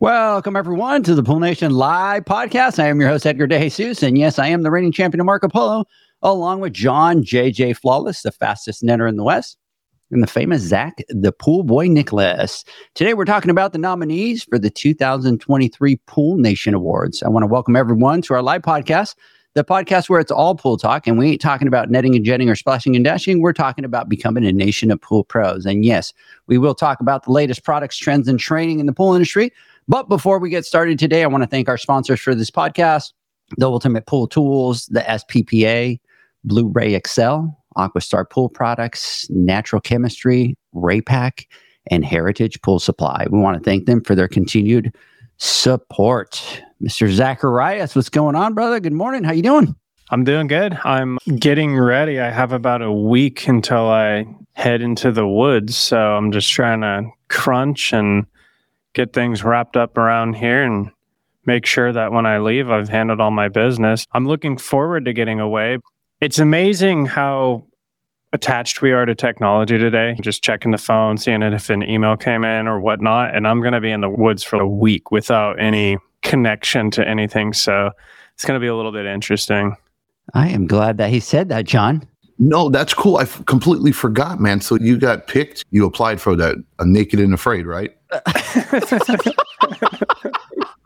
Welcome, everyone, to the Pool Nation Live podcast. I am your host, Edgar DeJesus, And yes, I am the reigning champion of Marco Polo, along with John JJ Flawless, the fastest netter in the West, and the famous Zach, the Pool Boy Nicholas. Today, we're talking about the nominees for the 2023 Pool Nation Awards. I want to welcome everyone to our live podcast, the podcast where it's all pool talk. And we ain't talking about netting and jetting or splashing and dashing. We're talking about becoming a nation of pool pros. And yes, we will talk about the latest products, trends, and training in the pool industry. But before we get started today, I want to thank our sponsors for this podcast the Ultimate Pool Tools, the SPPA, Blu ray XL, Aquastar Pool Products, Natural Chemistry, Raypak, and Heritage Pool Supply. We want to thank them for their continued support. Mr. Zacharias, what's going on, brother? Good morning. How you doing? I'm doing good. I'm getting ready. I have about a week until I head into the woods, so I'm just trying to crunch and get things wrapped up around here and make sure that when I leave, I've handled all my business. I'm looking forward to getting away. It's amazing how attached we are to technology today. Just checking the phone, seeing if an email came in or whatnot. And I'm going to be in the woods for a week without any connection to anything. So it's going to be a little bit interesting. I am glad that he said that, John. No, that's cool. I f- completely forgot, man. So you got picked. You applied for that uh, Naked and Afraid, right?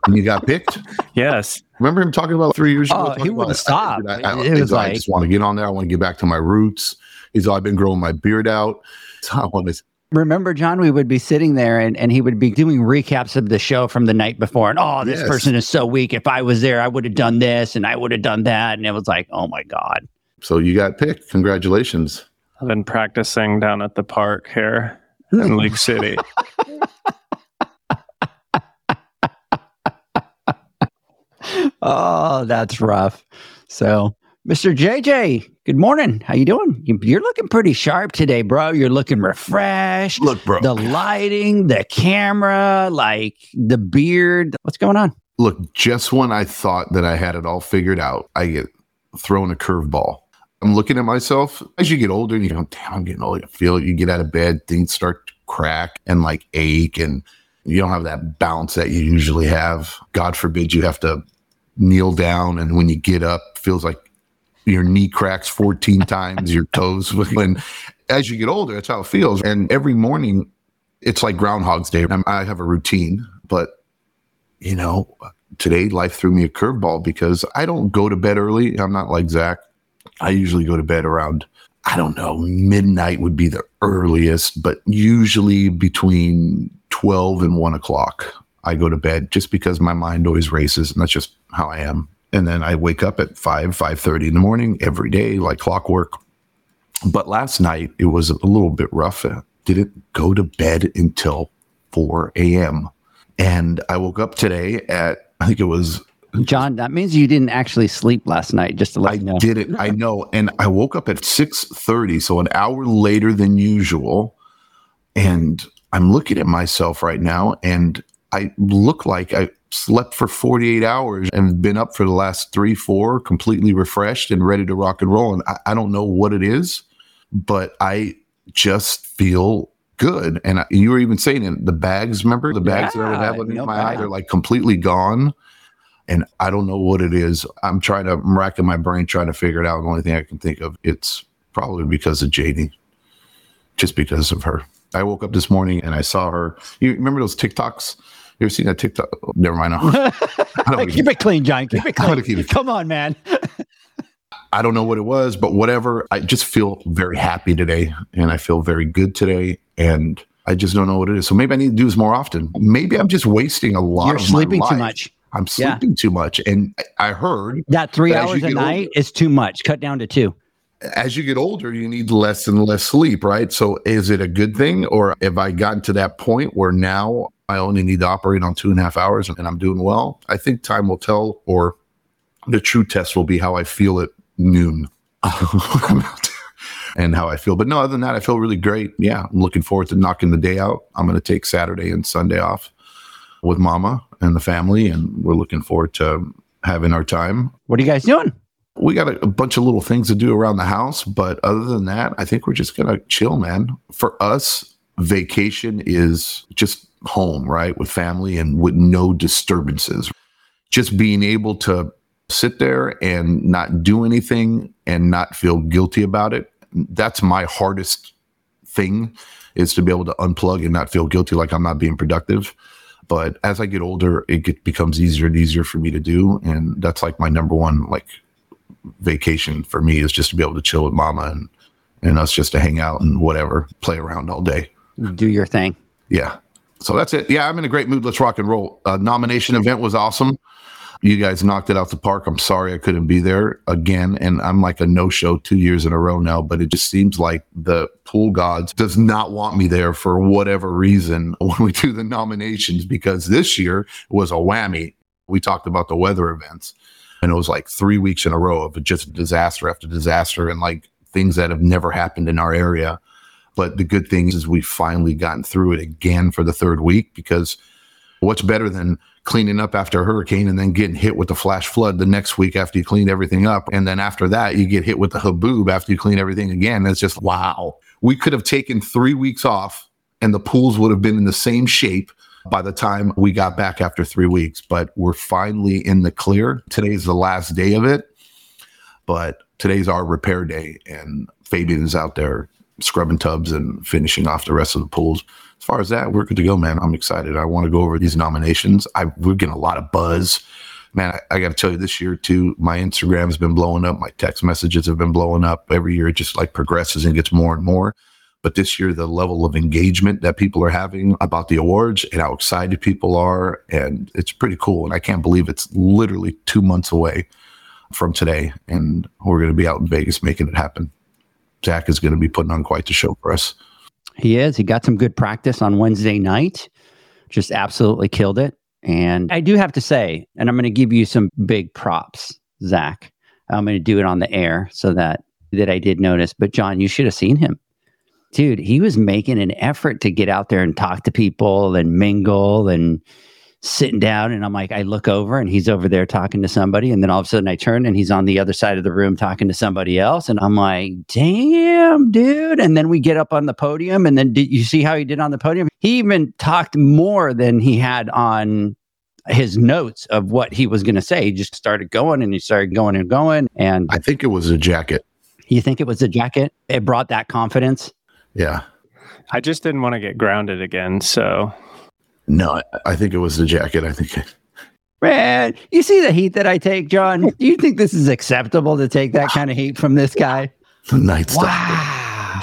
and you got picked. Yes. Remember him talking about three years ago? Oh, he about- wouldn't stop. I, I, It was I just want to get on there. I want to get back to my roots. He's all, I've been growing my beard out. So I want to. Remember, John, we would be sitting there and, and he would be doing recaps of the show from the night before. And oh, this Yes. person is so weak. If I was there, I would have done this and I would have done that. And it was like, oh my God. So you got picked. Congratulations. I've been practicing down at the park here in hmm. Lake City. Oh, that's rough. So, Mr. JJ, good morning. How you doing? You- You're looking pretty sharp today, bro. You're looking refreshed. Look, bro. The lighting, the camera, like the beard. What's going on? Look, just when I thought that I had it all figured out, I get thrown a curveball. I'm looking at myself as you get older and you go, damn, I'm getting old. You feel it. You get out of bed, things start to crack and like ache, and you don't have that bounce that you usually have. God forbid you have to kneel down. And when you get up, feels like your knee cracks 14 times, your toes. When as you get older, that's how it feels. And every morning, it's like Groundhog's Day. I'm, I have a routine, but you know, today life threw me a curveball because I don't go to bed early. I'm not like Zach. I usually go to bed around, I don't know, midnight would be the earliest, but usually between 12 and 1 o'clock, I go to bed just because my mind always races, and that's just how I am. And then I wake up at 5, 5.30 in the morning every day, like clockwork. But last night, it was a little bit rough. I didn't go to bed until 4 a.m. And I woke up today at, I think it was John, that means you didn't actually sleep last night, just to let I you know. did it. I know. And I woke up at 6:30, so an hour later than usual. And I'm looking at myself right now and I look like I slept for 48 hours and been up for the last three, four, completely refreshed and ready to rock and roll. And I, I don't know what it is, but I just feel good. And I, you were even saying it, the bags, remember the bags that I would have in no my eye, they're like completely gone and I don't know what it is. I'm trying to I'm racking my brain trying to figure it out. The only thing I can think of, it's probably because of JD, just because of her. I woke up this morning and I saw her. You remember those TikToks? You ever seen that TikTok? Oh, never mind. I don't, keep it clean, John. Keep it clean. keep it- Come on, man. I don't know what it was, but whatever. I just feel very happy today and I feel very good today. And I just don't know what it is. So maybe I need to do this more often. Maybe I'm just wasting a lot of time. You're of sleeping too much. I'm Yeah. sleeping too much. And I heard That three you hours a night is too much. Cut down to two. as you get older, you need less and less sleep, right? So is it a good thing? Or have I gotten to that point where now I only need to operate on two and a half hours and I'm doing well? I think time will tell, or the true test will be how I feel at noon. and how I feel. But no, other than that, I feel really great. Yeah, I'm looking forward to knocking the day out. I'm going to take Saturday and Sunday off with mama and the family, and we're looking forward to having our time What are you guys doing? we got a, a bunch of little things to do around the house, but other than that, I think we're just gonna chill, man. For us, vacation is just home, right, with family and with no disturbances. Just being able to sit there and not do anything and not feel guilty about it. That's my hardest thing is to be able to unplug and not feel guilty like I'm not being productive. But as I get older, it get, becomes easier and easier for me to do, and that's like my number one like vacation for me is just to be able to chill with mama and and us just to hang out and whatever, play around all day. Do your thing. Yeah. So that's it. Yeah, I'm in a great mood. Let's rock and roll. Uh, nomination event was awesome. You guys knocked it out the park. I'm sorry I couldn't be there again, and I'm like a no-show two years in a row now. But it just seems like the pool gods does not want me there for whatever reason when we do the nominations because this year was a whammy. We talked about the weather events, and it was like three weeks in a row of just disaster after disaster and like things that have never happened in our area. But the good thing is we've finally gotten through it again for the third week because what's better than cleaning up after a hurricane and then getting hit with the flash flood the next week after you clean everything up. And then after that, you get hit with the haboob after you clean everything again. It's just wow. We could have taken three weeks off and the pools would have been in the same shape by the time we got back after three weeks. But we're finally in the clear. Today's the last day of it. But today's our repair day, and Fabian is out there scrubbing tubs and finishing off the rest of the pools. As far as that, we're good to go, man. I'm excited. I want to go over these nominations. I we're getting a lot of buzz. Man, I, I got to tell you, this year too, my Instagram has been blowing up. My text messages have been blowing up. Every year, it just like progresses and gets more and more. But this year, the level of engagement that people are having about the awards and how excited people are, and it's pretty cool. And I can't believe it's literally two months away from today, and we're going to be out in Vegas making it happen. Zach is going to be putting on quite the show for us. He is. He got some good practice on Wednesday night. Just absolutely killed it. And I do have to say, and I'm going to give you some big props, Zach. I'm going to do it on the air so that that I did notice. But John, you should have seen him. Dude, he was making an effort to get out there and talk to people and mingle and sitting down. And I'm like, I look over and he's over there talking to somebody. And then all of a sudden I turn and he's on the other side of the room talking to somebody else. And I'm like, damn, dude. And then we get up on the podium. And then did you see how he did on the podium? He even talked more than he had on his notes of what he was going to say. He just started going and he started going and going. And I think it was a jacket. you think it was a jacket? It brought that confidence. Yeah. I just didn't want to get grounded again. So No, I, I think it was the jacket. I think Man, you see the heat that I take, John? Do you think this is acceptable to take that kind of heat from this guy? the night stuff. Wow.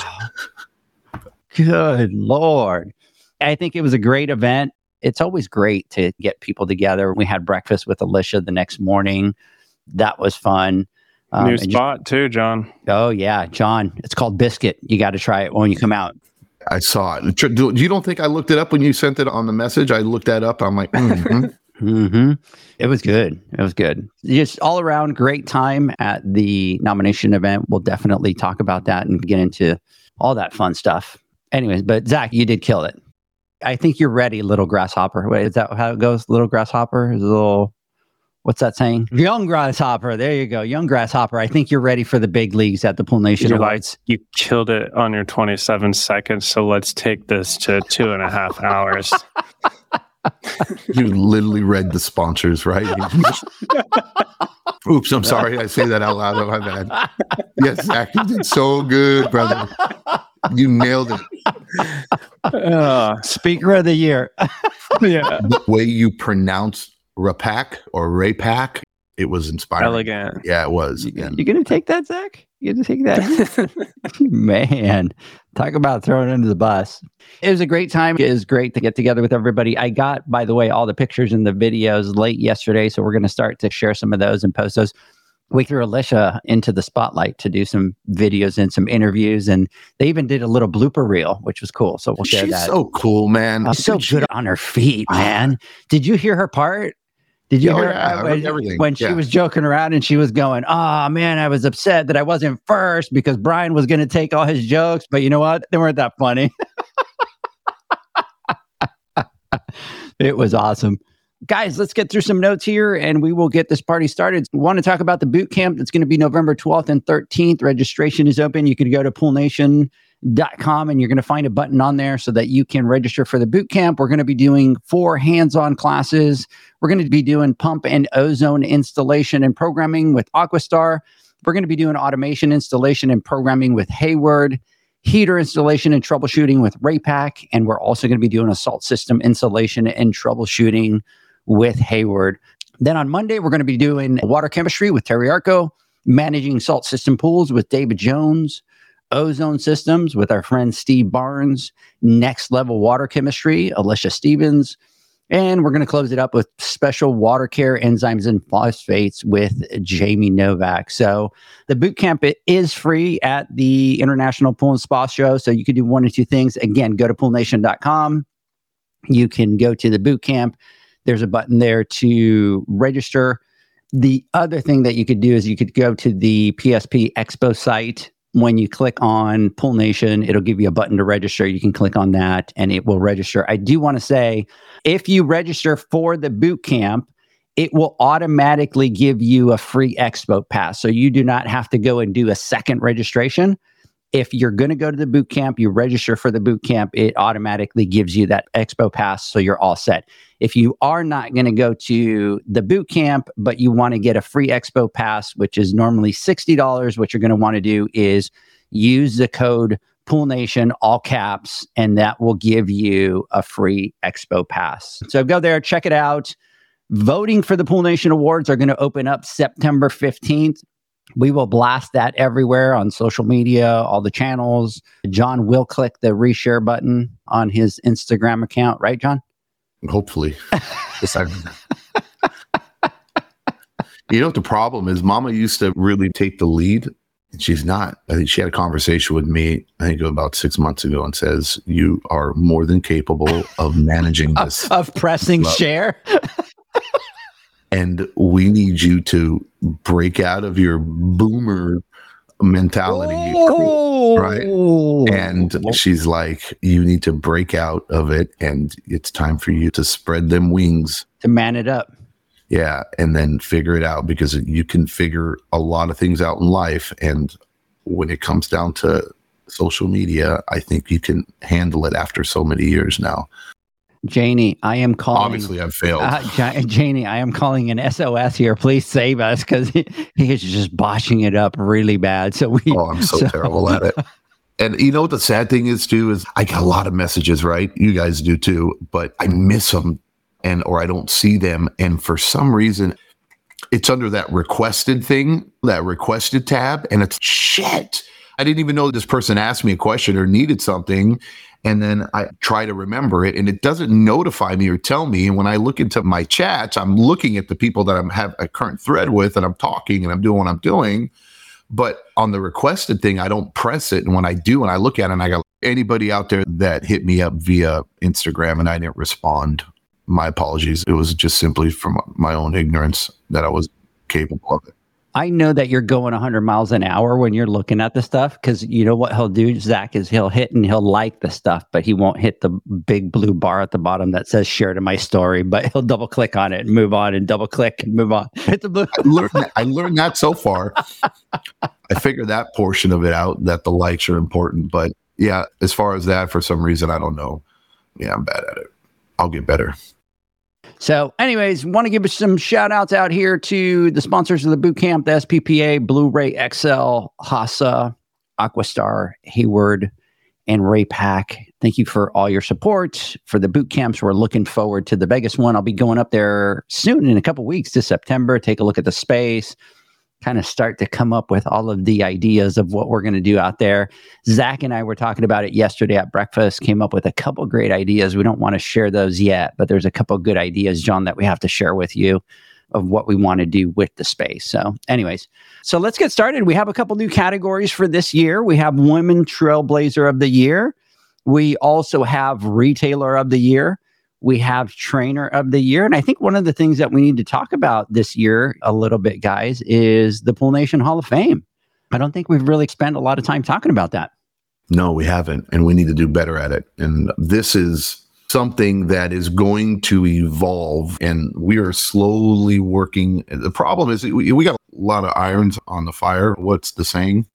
Good Lord. I think it was a great event. It's always great to get people together. We had breakfast with Alicia the next morning. That was fun. Um, new and just- spot too, John. oh, yeah. John, it's called Biscuit. You got to try it when you come out. I saw it. Do- You don't think I looked it up when you sent it on the message? I looked that up. I'm like, mhm. hmm It was good. It was good. Just all around great time at the nomination event. We'll definitely talk about that and get into all that fun stuff. Anyways, but Zach, you did kill it. I think you're ready, little grasshopper. Wait, is that how it goes? Little grasshopper is a little. What's that saying? Young grasshopper. There you go. Young grasshopper. I think you're ready for the big leagues at the Pool Nation You're like, you killed it on your 27 seconds. So let's take this to two and a half hours. you literally read the sponsors, right? Oops, I'm sorry. I say that out loud. Oh my bad. Yes, Zach, you did so good, brother. You nailed it. Uh, Speaker of the year. yeah. The way you pronounce Rapak or Rapak it was inspiring. Elegant. Yeah, it was. You, And you gonna take that, Zach? You gonna take that? Man, talk about throwing under the bus. It was a great time. It was great to get together with everybody. I got, by the way, all the pictures and the videos late yesterday, so we're gonna start to share some of those and post those. We threw Alicia into the spotlight to do some videos and some interviews, and they even did a little blooper reel, which was cool. So we'll share she's that. so cool, man. Uh, so good on her feet, man. Did you hear her part? Did you Oh, hear yeah, when, everything. when she Yeah. was joking around and she was going, "Oh man, I was upset that I wasn't first because Brian was going to take all his jokes, but you know what? They weren't that funny." it was awesome. Guys, let's get through some notes here and we will get this party started. We want to talk about the boot camp that's going to be November 12th and 13th. Registration is open. You can go to poolnation.com and you're going to find a button on there so that you can register for the boot camp. We're going to be doing four hands on classes. We're going to be doing pump and ozone installation and programming with Aquastar. We're going to be doing automation installation and programming with Hayward, heater installation and troubleshooting with Raypak. And we're also going to be doing a salt system installation and troubleshooting with Hayward. Then on Monday, we're going to be doing water chemistry with Terry Arko, managing salt system pools with David Jones, ozone systems with our friend Steve Barnes, next level water chemistry, Alicia Stevens. And we're going to close it up with special water care enzymes and phosphates with Jamie Novak. So the boot camp is free at the International Pool and Spa Show. So you can do one or two things. Again, go to poolnation.com. You can go to the boot camp. There's a button there to register. The other thing that you could do is you could go to the PSP Expo site. When you click on Pool Nation, it'll give you a button to register. You can click on that and it will register. I do want to say if you register for the boot camp, it will automatically give you a free expo pass. So you do not have to go and do a second registration. If you're going to go to the boot camp, you register for the boot camp, it automatically gives you that expo pass. So you're all set. If you are not going to go to the boot camp, but you want to get a free expo pass, which is normally $60, what you're going to want to do is use the code Pool Nation, all caps, and that will give you a free expo pass. So go there, check it out. Voting for the Pool Nation Awards are going to open up September 15th. We will blast that everywhere on social media, all the channels. John will click the reshare button on his Instagram account, right, John? Hopefully. You know what the problem is? Mama used to really take the lead. She's not. I think she had a conversation with me, I think about six months ago, and says, You are more than capable of managing this. Of, of pressing share. And we need you to break out of your boomer mentality. right. Oh. And she's like, You need to break out of it, and it's time for you to spread them wings to man it up. Yeah, and then figure it out because you can figure a lot of things out in life. And when it comes down to social media, I think you can handle it after so many years now. Janie, I am calling. Obviously, I've failed. Uh, Ja- Janie, I am calling an SOS here. Please save us because he, he is just botching it up really bad. So we. oh, I'm so, terrible at it. And you know what the sad thing is too is I get a lot of messages, right? You guys do too, but I miss them and or I don't see them and for some reason it's under that requested thing, that requested tab and it's shit. I didn't even know this person asked me a question or needed something and then I try to remember it and it doesn't notify me or tell me and when I look into my chats, I'm looking at the people that I'm have a current thread with and I'm talking and I'm doing what I'm doing but on the requested thing, I don't press it. And when I do, and I look at it, and I got anybody out there that hit me up via Instagram and I didn't respond, my apologies. It was just simply from my own ignorance that I was capable of it. I know that you're going 100 miles an hour when you're looking at the stuff because you know what he'll do, Zach, is he'll hit and he'll like the stuff, but he won't hit the big blue bar at the bottom that says share to my story, but he'll double click on it and move on and double click and move on. Hit the blue. I learned that, I learned that so far. I figured that portion of it out that the likes are important. But yeah, as far as that, for some reason, I don't know. Yeah, I'm bad at it. I'll get better. So, anyways, want to give some shout outs out here to the sponsors of the boot camp, the SPPA, Blu ray XL, HASA, Aquastar, Hayward, and Raypak. Thank you for all your support for the boot camps. We're looking forward to the Vegas one. I'll be going up there soon in a couple weeks to September. Take a look at the space, kind of start to come up with all of the ideas of what we're going to do out there. Zach and I were talking about it yesterday at breakfast, came up with a couple great ideas. We don't want to share those yet, but there's a couple good ideas, John, that we have to share with you of what we want to do with the space. So, anyways, so let's get started. We have a couple new categories for this year. We have Women Trailblazer of the Year. We also have Retailer of the Year. We have Trainer of the Year. And I think one of the things that we need to talk about this year a little bit, guys, is the Pool Nation Hall of Fame. I don't think we've really spent a lot of time talking about that. No, we haven't. And we need to do better at it. And this is something that is going to evolve and we are slowly working the problem is we, got a lot of irons on the fire what's the saying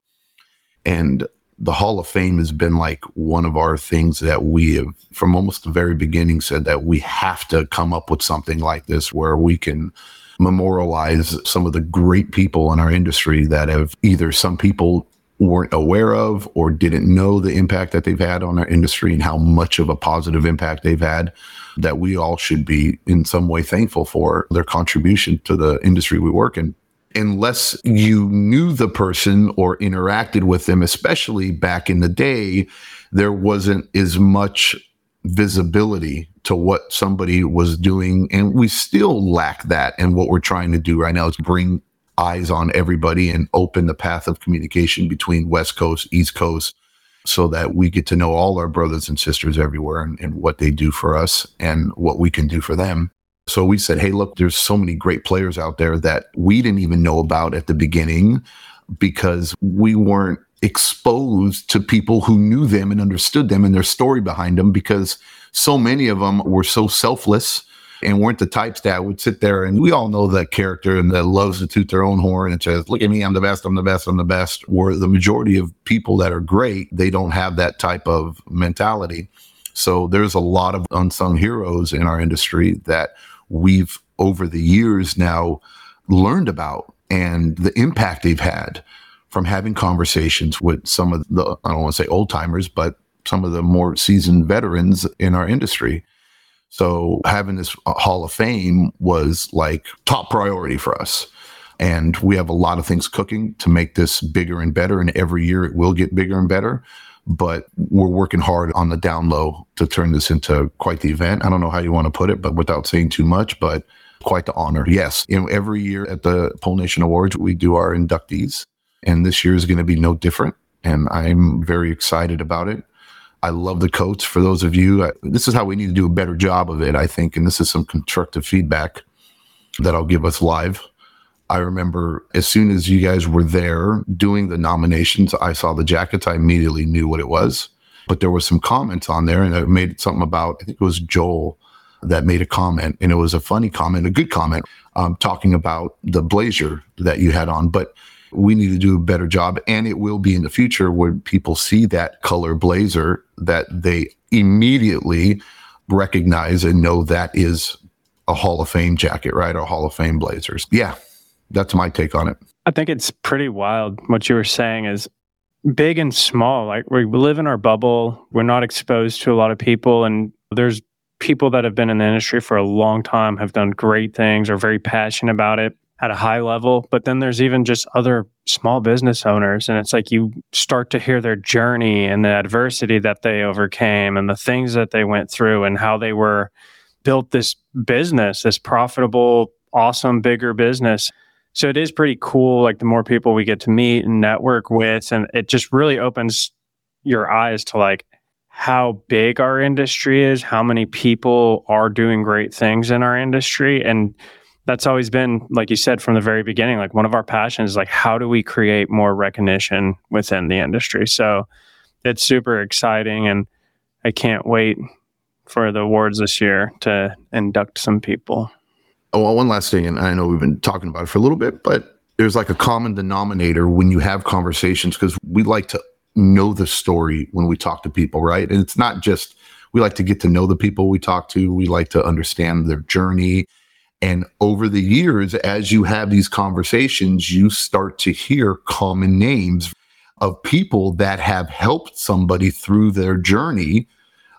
and the hall of fame has been like one of our things that we have from almost the very beginning said that we have to come up with something like this where we can memorialize some of the great people in our industry that have either some people weren't aware of or didn't know the impact that they've had on our industry and how much of a positive impact they've had that we all should be in some way thankful for their contribution to the industry we work in unless you knew the person or interacted with them especially back in the day there wasn't as much visibility to what somebody was doing and we still lack that and what we're trying to do right now is bring eyes on everybody and open the path of communication between West Coast, East Coast, so that we get to know all our brothers and sisters everywhere and, and, what they do for us and what we can do for them. So we said, hey, look, there's so many great players out there that we didn't even know about at the beginning because we weren't exposed to people who knew them and understood them and their story behind them because so many of them were so selfless and weren't the types that would sit there and we all know that character and that loves to toot their own horn and says, look at me, I'm the best, I'm the best, I'm the best. Where the majority of people that are great, they don't have that type of mentality. So there's a lot of unsung heroes in our industry that we've over the years now learned about and the impact they've had from having conversations with some of the, I don't want to say old timers, but some of the more seasoned veterans in our industry. So having this uh, Hall of Fame was like top priority for us. And we have a lot of things cooking to make this bigger and better. And every year it will get bigger and better. But we're working hard on the down low to turn this into quite the event. I don't know how you want to put it, but without saying too much, but quite the honor. Yes. You know, every year at the Pool Nation Awards, we do our inductees. And this year is going to be no different. And I'm very excited about it. I love the coats. For those of you, I, this is how we need to do a better job of it, I think. And this is some constructive feedback that I'll give us live. I remember as soon as you guys were there doing the nominations, I saw the jackets. I immediately knew what it was. But there were some comments on there, and I made something about, I think it was Joel that made a comment, and it was a funny comment, a good comment, um, talking about the blazer that you had on. But we need to do a better job. And it will be in the future when people see that color blazer that they immediately recognize and know that is a Hall of Fame jacket, right? Or Hall of Fame blazers. Yeah, that's my take on it. I think it's pretty wild. What you were saying is big and small. Like we live in our bubble, we're not exposed to a lot of people, and there's people that have been in the industry for a long time, have done great things, are very passionate about it at a high level. But then there's even just other small business owners. And it's like you start to hear their journey and the adversity that they overcame and the things that they went through and how they were built this business, this profitable, awesome, bigger business. So it is pretty cool. Like the more people we get to meet and network with, and it just really opens your eyes to like how big our industry is, how many people are doing great things in our industry. And that's always been like you said from the very beginning like one of our passions is like how do we create more recognition within the industry so it's super exciting and i can't wait for the awards this year to induct some people oh one last thing and i know we've been talking about it for a little bit but there's like a common denominator when you have conversations because we like to know the story when we talk to people right and it's not just we like to get to know the people we talk to we like to understand their journey and over the years, as you have these conversations, you start to hear common names. of people that have helped somebody through their journey.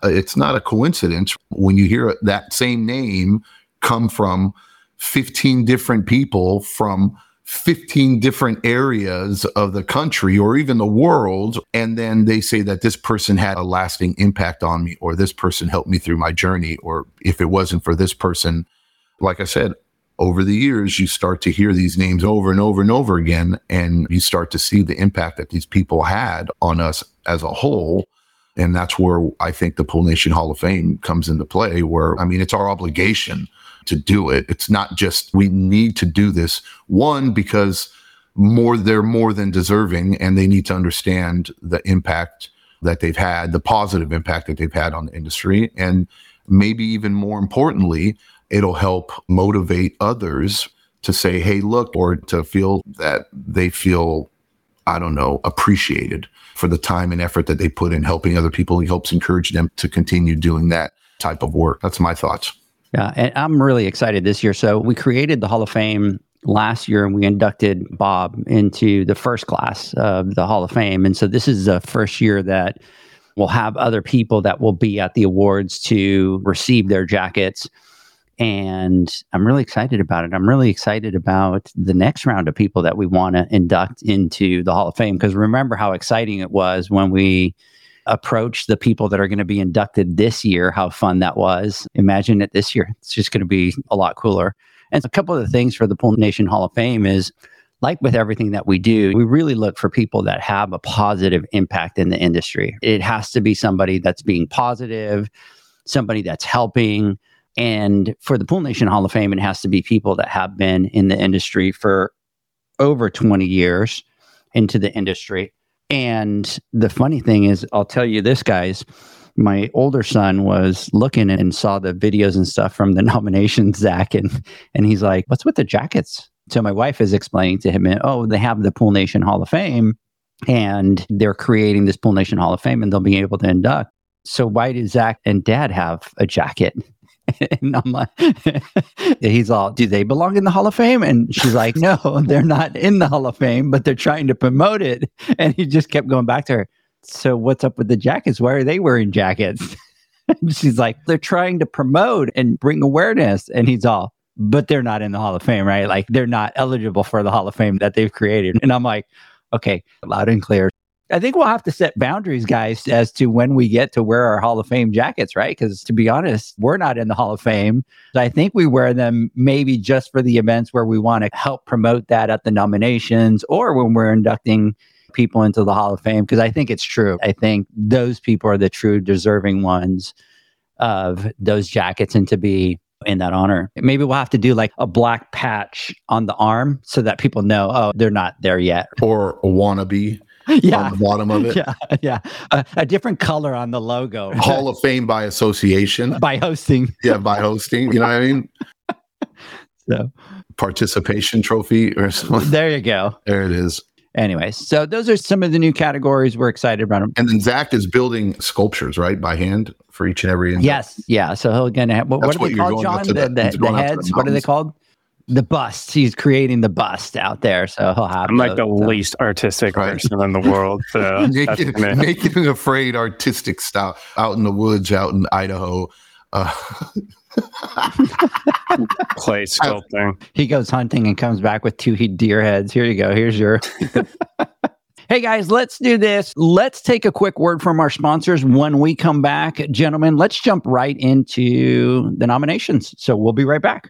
Uh, it's not a coincidence when you hear that same name come from 15 different people from 15 different areas of the country or even the world. And then they say that this person had a lasting impact on me, or this person helped me through my journey, or if it wasn't for this person, like I said, over the years, you start to hear these names over and over and over again, and you start to see the impact that these people had on us as a whole. And that's where I think the Pool Nation Hall of Fame comes into play, where I mean, it's our obligation to do it. It's not just we need to do this. One, because more they're more than deserving and they need to understand the impact that they've had, the positive impact that they've had on the industry. And maybe even more importantly, it'll help motivate others to say, hey, look, or to feel that they feel, I don't know, appreciated for the time and effort that they put in helping other people. It helps encourage them to continue doing that type of work. That's my thoughts. Yeah, and I'm really excited this year. So we created the Hall of Fame last year and we inducted Bob into the first class of the Hall of Fame. And so this is the first year that we'll have other people that will be at the awards to receive their jackets. And I'm really excited about it. I'm really excited about the next round of people that we want to induct into the Hall of Fame. Because remember how exciting it was when we approach the people that are going to be inducted this year, how fun that was. Imagine it this year. It's just going to be a lot cooler. And a couple of the things for the Pool Nation Hall of Fame is like with everything that we do, we really look for people that have a positive impact in the industry. It has to be somebody that's being positive, somebody that's helping. And for the Pool Nation Hall of Fame, it has to be people that have been in the industry for over 20 years into the industry and the funny thing is, I'll tell you this, guys. My older son was looking and saw the videos and stuff from the nominations, Zach, and and he's like, "What's with the jackets?" So my wife is explaining to him, "Oh, they have the Pool Nation Hall of Fame, and they're creating this Pool Nation Hall of Fame, and they'll be able to induct." So why do Zach and Dad have a jacket? and I'm like, he's all, do they belong in the Hall of Fame? And she's like, no, they're not in the Hall of Fame, but they're trying to promote it. And he just kept going back to her. So what's up with the jackets? Why are they wearing jackets? she's like, they're trying to promote and bring awareness. And he's all, but they're not in the Hall of Fame, right? Like they're not eligible for the Hall of Fame that they've created. And I'm like, okay, loud and clear. I think we'll have to set boundaries, guys, as to when we get to wear our Hall of Fame jackets, right? Because to be honest, we're not in the Hall of Fame. I think we wear them maybe just for the events where we want to help promote that at the nominations or when we're inducting people into the Hall of Fame. Because I think it's true. I think those people are the true deserving ones of those jackets and to be in that honor. Maybe we'll have to do like a black patch on the arm so that people know, oh, they're not there yet. Or wannabe yeah. on the bottom of it. Yeah, yeah. A, a, different color on the logo. Hall of Fame by association. by hosting. Yeah, by hosting. You know what I mean? so participation trophy or something. There you go. There it is. Anyways, so those are some of the new categories we're excited about. Them. And then Zach is building sculptures, right, by hand for each and every. Yes, yeah. So he'll gonna what, what are they called, John? The, the, the, the heads. What are they called? The bust. He's creating the bust out there, so he'll have. I'm like the least artistic right. person in the world. So naked, naked and afraid artistic style out in the woods, out in Idaho. Uh, Clay sculpting. He goes hunting and comes back with two deer heads. Here you go. Here's your. Hey guys, let's do this. Let's take a quick word from our sponsors. When we come back, gentlemen, let's jump right into the nominations. So we'll be right back.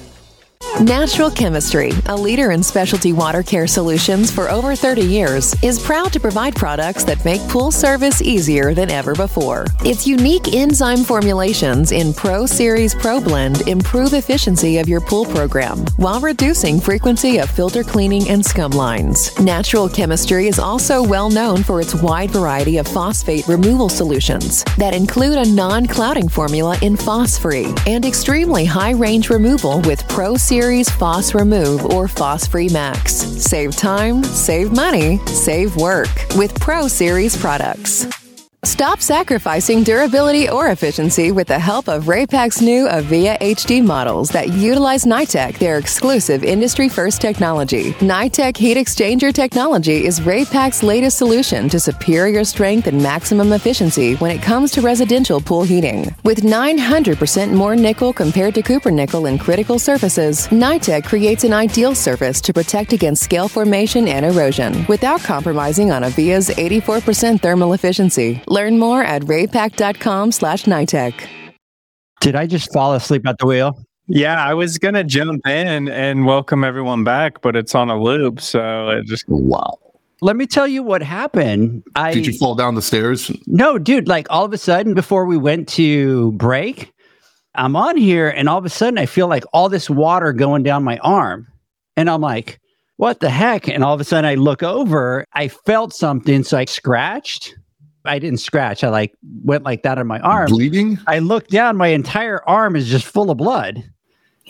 Natural Chemistry, a leader in specialty water care solutions for over 30 years, is proud to provide products that make pool service easier than ever before. Its unique enzyme formulations in Pro Series Pro Blend improve efficiency of your pool program while reducing frequency of filter cleaning and scum lines. Natural Chemistry is also well known for its wide variety of phosphate removal solutions that include a non clouding formula in Phos-Free and extremely high range removal with Pro Series Phos Remove or Phos Free Max. Save time, save money, save work with Pro Series products. Stop sacrificing durability or efficiency with the help of Raypak's new Avia HD models that utilize NITEC, their exclusive industry first technology. NITEC heat exchanger technology is Raypak's latest solution to superior strength and maximum efficiency when it comes to residential pool heating. With 900% more nickel compared to copper nickel in critical surfaces, NITEC creates an ideal surface to protect against scale formation and erosion without compromising on Avia's 84% thermal efficiency. Learn more at raypak.com slash NITEC. Did I just fall asleep at the wheel? Yeah, I was gonna jump in and welcome everyone back, but it's on a loop, so it just Wow. Let me tell you what happened. I Did you fall down the stairs? No, dude, like all of a sudden before we went to break, I'm on here and all of a sudden I feel like all this water going down my arm. And I'm like, what the heck? And all of a sudden I look over, I felt something. So I scratched. I didn't scratch. I like went like that on my arm. Bleeding? I look down, my entire arm is just full of blood.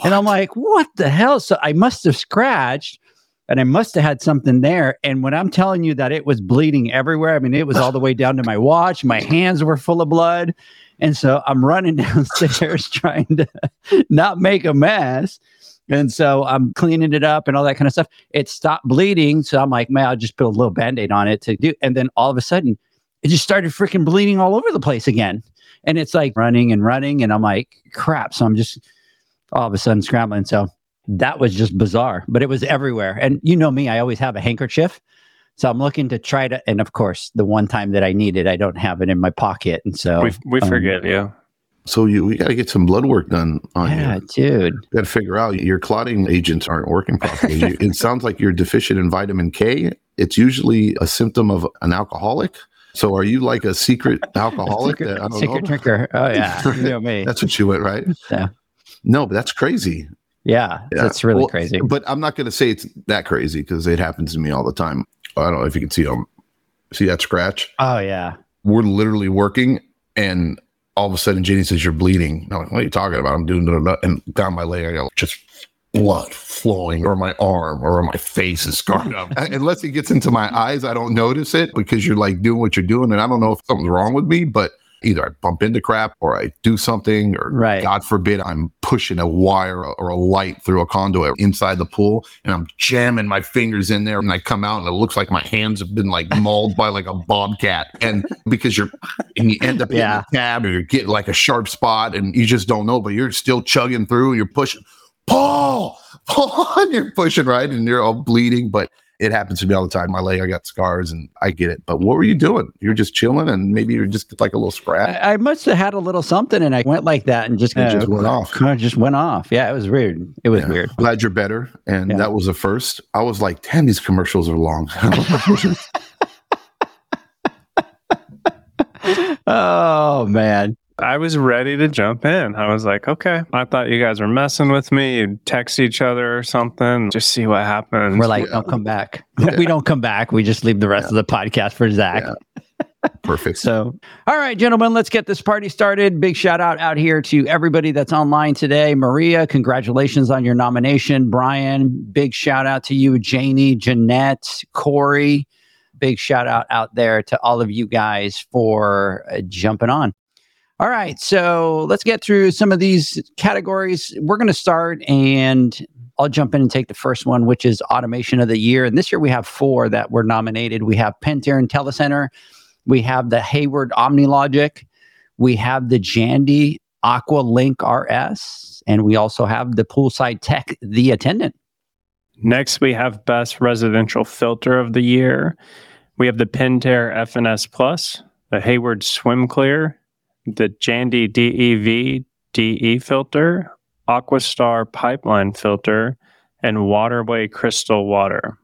And I'm like, what the hell? So I must have scratched and I must have had something there. And when I'm telling you that it was bleeding everywhere, I mean, it was all the way down to my watch. My hands were full of blood. And so I'm running downstairs trying to not make a mess. And so I'm cleaning it up and all that kind of stuff. It stopped bleeding. So I'm like, man, I'll just put a little band aid on it to do. And then all of a sudden, it just started freaking bleeding all over the place again. And it's like running and running. And I'm like, crap. So I'm just all of a sudden scrambling. So that was just bizarre, but it was everywhere. And you know me, I always have a handkerchief. So I'm looking to try to, and of course, the one time that I need it, I don't have it in my pocket. And so we we um, forget yeah. So you we got to get some blood work done on Yeah, you. dude. Got to figure out your clotting agents aren't working properly. You- it sounds like you're deficient in vitamin K. It's usually a symptom of an alcoholic. So are you like a secret alcoholic? secret, that I don't secret drinker. Oh yeah, you know me. That's what you went right. Yeah. No, but that's crazy. yeah, Yeah. that's really Well, crazy. But I'm not going to say it's that crazy because it happens to me all the time. I don't know if you can see um see that scratch. Oh yeah, We're literally working, and all of a sudden Jenny says, You're bleeding. I'm like, What are you talking about? I'm doing it. And down my leg, I go, just blood flowing or my arm or my face is scarred up. Unless it gets into my eyes, I don't notice it because you're like doing what you're doing. And I don't know if something's wrong with me, but either I bump into crap or I do something, or Right. God forbid, I'm pushing a wire or a light through a conduit inside the pool and I'm jamming my fingers in there and I come out and it looks like my hands have been like mauled by like a bobcat. And because you're, and you end up Yeah. in a cab or you get like a sharp spot and you just don't know, but you're still chugging through and you're pushing, Paul, Paul, and you're pushing right and you're all bleeding. But it happens to me all the time. My leg, I got scars and I get it. But what were you doing? You're just chilling and maybe you're just like a little scratch. I, I must have had a little something and I went like that and just, just went off. Kind of just went off. Yeah, it was weird. It was Yeah. weird. Glad you're better. And Yeah. that was the first. I was like, damn, these commercials are long. Oh man. I was ready to jump in. I was like, okay. I thought you guys were messing with me. You'd text each other or something, just see what happens. We're like, Yeah. don't come back. We don't come back. We just leave the rest of the podcast for Zach. Yeah. Perfect. So, all right, gentlemen, let's get this party started. Big shout out out here to everybody that's online today. Maria, congratulations on your nomination. Brian, big shout out to you. Janie, Jeanette, Corey, big shout out out there to all of you guys for uh, jumping on. All right, so let's get through some of these categories. We're going to start and I'll jump in and take the first one, which is automation of the year. And this year we have four that were nominated. We have Pentair IntelliCenter. We have the Hayward OmniLogic. We have the Jandy Aqua Link RS. And we also have the Poolside Tech, the attendant. Next, we have Best Residential Filter of the Year. We have the Pentair FNS Plus, the Hayward Swim Clear, the Jandy DEV DE filter, Aquastar Pipeline filter, and Waterway Crystal Water.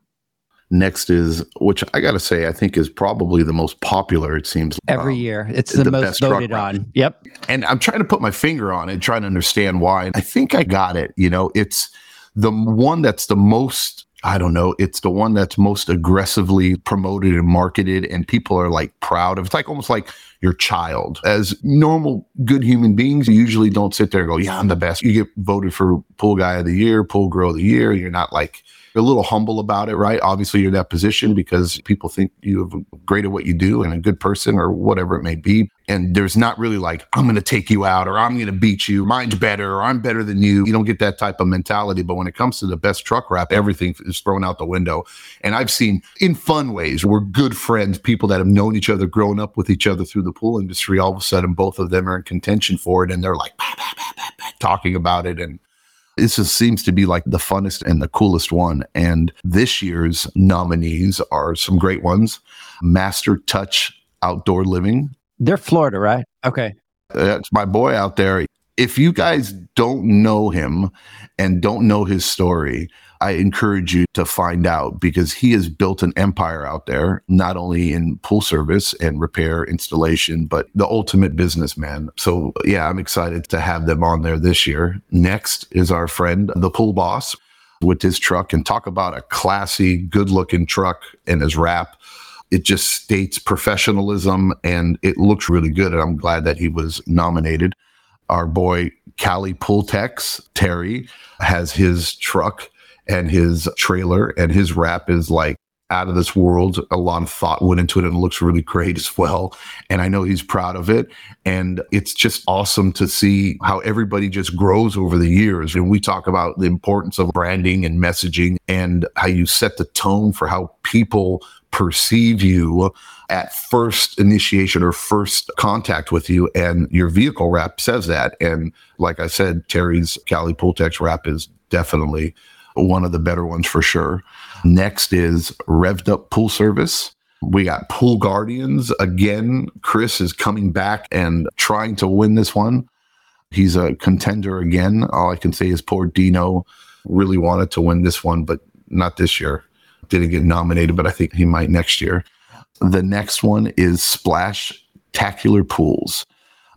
Next is, which I got to say, I think is probably the most popular, it seems. Every Um, year. It's the the, most best voted route. on. Yep. and I'm trying to put my finger on it, trying to understand why. I think I got it. You know, it's the one that's the most, I don't know, it's the one that's most aggressively promoted and marketed, and people are like proud of. It's like almost like your child. As normal, good human beings, you usually don't sit there and go, Yeah, I'm the best. You get voted for pool guy of the year, pool girl of the year. You're not like, you're a little humble about it, right? Obviously, you're in that position because people think you have great at what you do and a good person or whatever it may be. And there's not really like, I'm going to take you out or I'm going to beat you. Mine's better or I'm better than you. You don't get that type of mentality. But when it comes to the best truck wrap, everything is thrown out the window. And I've seen in fun ways, we're good friends, people that have known each other, grown up with each other through the pool industry. All of a sudden, both of them are in contention for it. And they're like, "Bah, bah, bah, bah, bah," talking about it. And this just seems to be like the funnest and the coolest one. And this year's nominees are some great ones Master Touch Outdoor Living. They're Florida, right? Okay. That's my boy out there. If you guys don't know him and don't know his story, I encourage you to find out because he has built an empire out there, not only in pool service and repair installation, but the ultimate businessman. So, yeah, I'm excited to have them on there this year. Next is our friend, the pool boss, with his truck and talk about a classy, good looking truck and his wrap. It just states professionalism and it looks really good. And I'm glad that he was nominated. Our boy Cali Pooltex, Terry, has his truck and his trailer, and his wrap is like out of this world. A lot of thought went into it and it looks really great as well. And I know he's proud of it. And it's just awesome to see how everybody just grows over the years. And we talk about the importance of branding and messaging and how you set the tone for how people perceive you at first initiation or first contact with you. And your vehicle wrap says that. And like I said, Terry's Cali Pooltex wrap is definitely one of the better ones for sure. Next is Revved Up Pool Service. We got Pool Guardians. Again, Chris is coming back and trying to win this one. He's a contender again. All I can say is poor Dino really wanted to win this one, but not this year. Didn't get nominated, but I think he might next year. The next one is Splash Tacular Pools.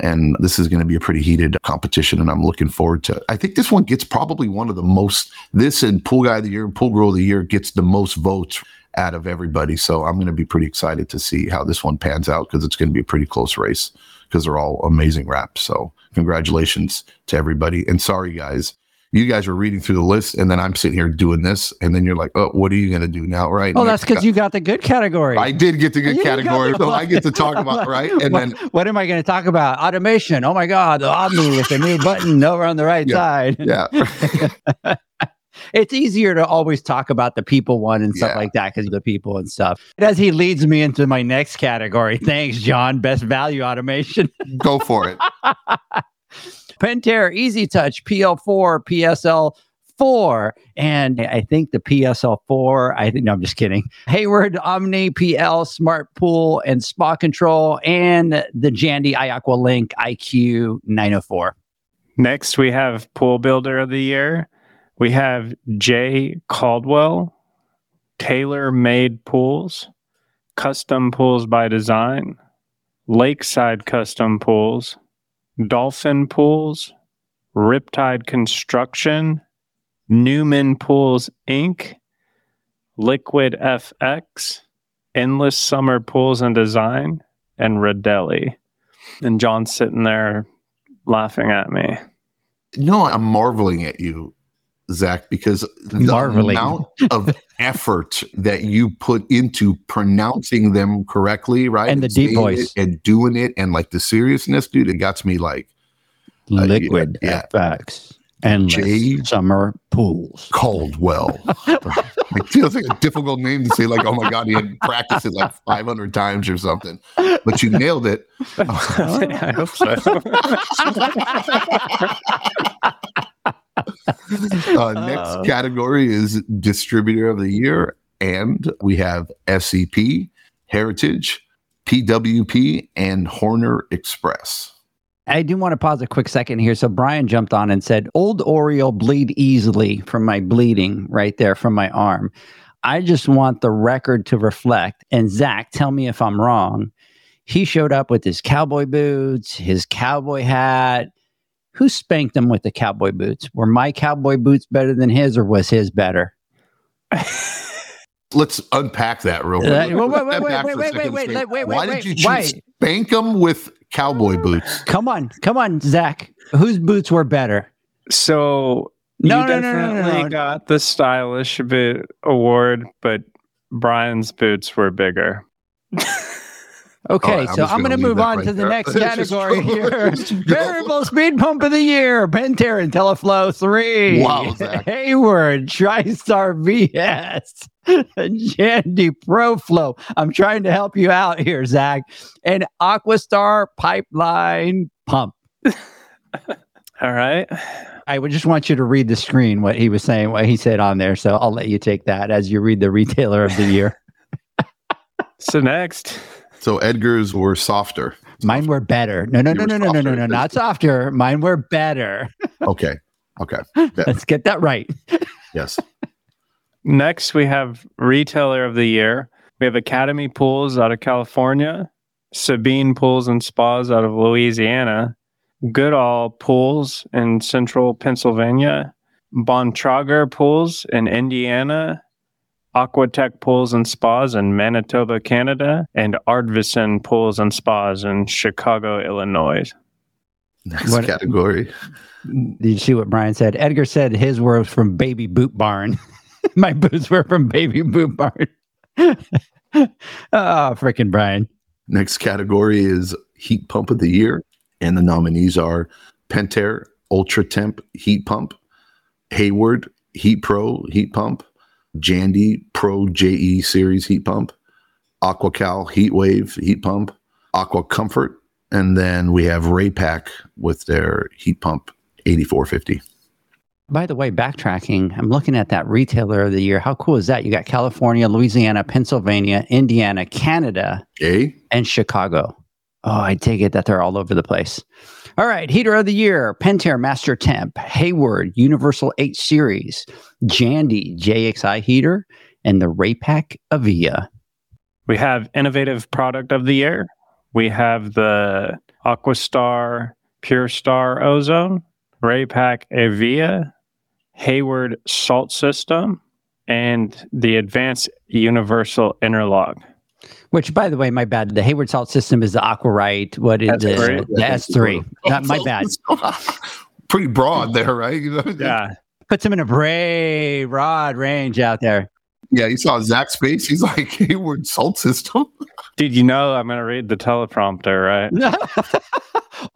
And this is going to be a pretty heated competition, and I'm looking forward to it. I think this one gets probably one of the most, this and Pool Guy of the Year and Pool Girl of the Year gets the most votes out of everybody. So I'm going to be pretty excited to see how this one pans out because it's going to be a pretty close race because they're all amazing wraps. So congratulations to everybody. And sorry, guys, you guys were reading through the list, and then I'm sitting here doing this, and then you're like, "Oh, what are you going to do now?" Right? Oh, that's because you got the good category. I did get the good You category, the- so I get to talk about right. And what, then what am I going to talk about? Automation. Oh my God, the Omni with the new button over on the right Yeah. side. yeah, It's easier to always talk about the people one and stuff Yeah. like that because of the people and stuff. As he leads me into my next category. Thanks, John. Best value automation. go for it. Pentair Easy Touch PL4 PSL. Four and I think the PSL4. I think no, I'm just kidding. Hayward Omni PL Smart Pool and Spa Control and the Jandy iAqua Link IQ 904. Next, we have Pool Builder of the Year. We have Jay Caldwell, Tailor Made Pools, Custom Pools by Design, Lakeside Custom Pools, Dolphin Pools, Riptide Construction, Newman Pools Inc., Liquid FX, Endless Summer Pools and Design, and Rodelli. And John's sitting there laughing at me. No, I'm marveling at you, Zach, because the Marveling. amount of effort that you put into pronouncing them correctly, right? And the deep voice. and doing it and like the seriousness, dude, it got to me like Uh, Liquid yeah. FX and Summer Pools. Caldwell. it feels like a difficult name to say, like, oh my God, he had practiced it like 500 times or something. But you nailed it. I hope so. Uh, next Uh. category is distributor of the year, and we have SCP, Heritage, PWP, and Horner Express. I do want to pause a quick second here. So Brian jumped on and said, "Old Oriole bleed easily from my bleeding right there from my arm." I just want the record to reflect. And Zach, tell me if I'm wrong. He showed up with his cowboy boots, his cowboy hat. Who spanked him with the cowboy boots? Were my cowboy boots better than his, or was his better? Let's unpack that real Uh, quick. wait, wait, Step wait, back wait, wait, wait, wait, wait, Why wait, did you choose why? spank them with cowboy boots? Come on, come on, Zach. Whose boots were better? So No, you no, no, no, no, no. got the stylish boot award, but Brian's boots were bigger. Okay, All right, I'm so I'm going gonna move on right to the there. next category here. Variable speed pump of the year, Pentair IntelliFlo 3. Wow, Zach. Hayward, TriStar VS, Jandy ProFlow. I'm trying to help you out here, Zach. And Aquastar Pipeline Pump. All right. I would just want you to read the screen, what he was saying, what he said on there. So I'll let you take that as you read the retailer of the year. So next, So Edgar's were softer. Mine were better. No, no, no, no, no, no, no, no, not softer. Mine were better. Okay. Okay. Let's get that right. Yes. next we have retailer of the year. We have Academy Pools out of California, Sabine Pools and Spas out of Louisiana, Goodall Pools in central Pennsylvania, Bontrager Pools in Indiana, Aquatech Pools and Spas in Manitoba, Canada, and Arvidson Pools and Spas in Chicago, Illinois. Next What- category. Did you see what Brian said? Edgar said his were from Baby Boot Barn. My boots were from Baby Boot Barn. Ah, oh, freaking Brian. Next category is heat pump of the year, and the nominees are Pentair Ultra Temp Heat Pump, Hayward Heat Pro Heat Pump, Jandy Pro JE Series Heat Pump, AquaCal Heat Wave Heat Pump, Aqua Comfort, and then we have Raypak with their heat pump 8450. By the way, backtracking, I'm looking at that retailer of the year. How cool is that? You got California, Louisiana, Pennsylvania, Indiana, Canada, A and Chicago. Oh, I take it that they're all over the place. All right, heater of the year: Pentair Master Temp, Hayward Universal H-Series, Jandy JXI heater, and the Raypak Avia. We have innovative product of the year. We have the Aquastar Pure Star Ozone, Raypak Avia, Hayward Salt System, and the Advanced Universal Interlock. Which, by the way, my bad. The Hayward Salt System is the Aquarite. What is That's the, great. the S3? Not my bad. Pretty broad there, right? Yeah. Puts him in a very broad range out there. Yeah, you saw Zach's face. He's like Hayward Salt System. Did you know I'm going to read the teleprompter, right?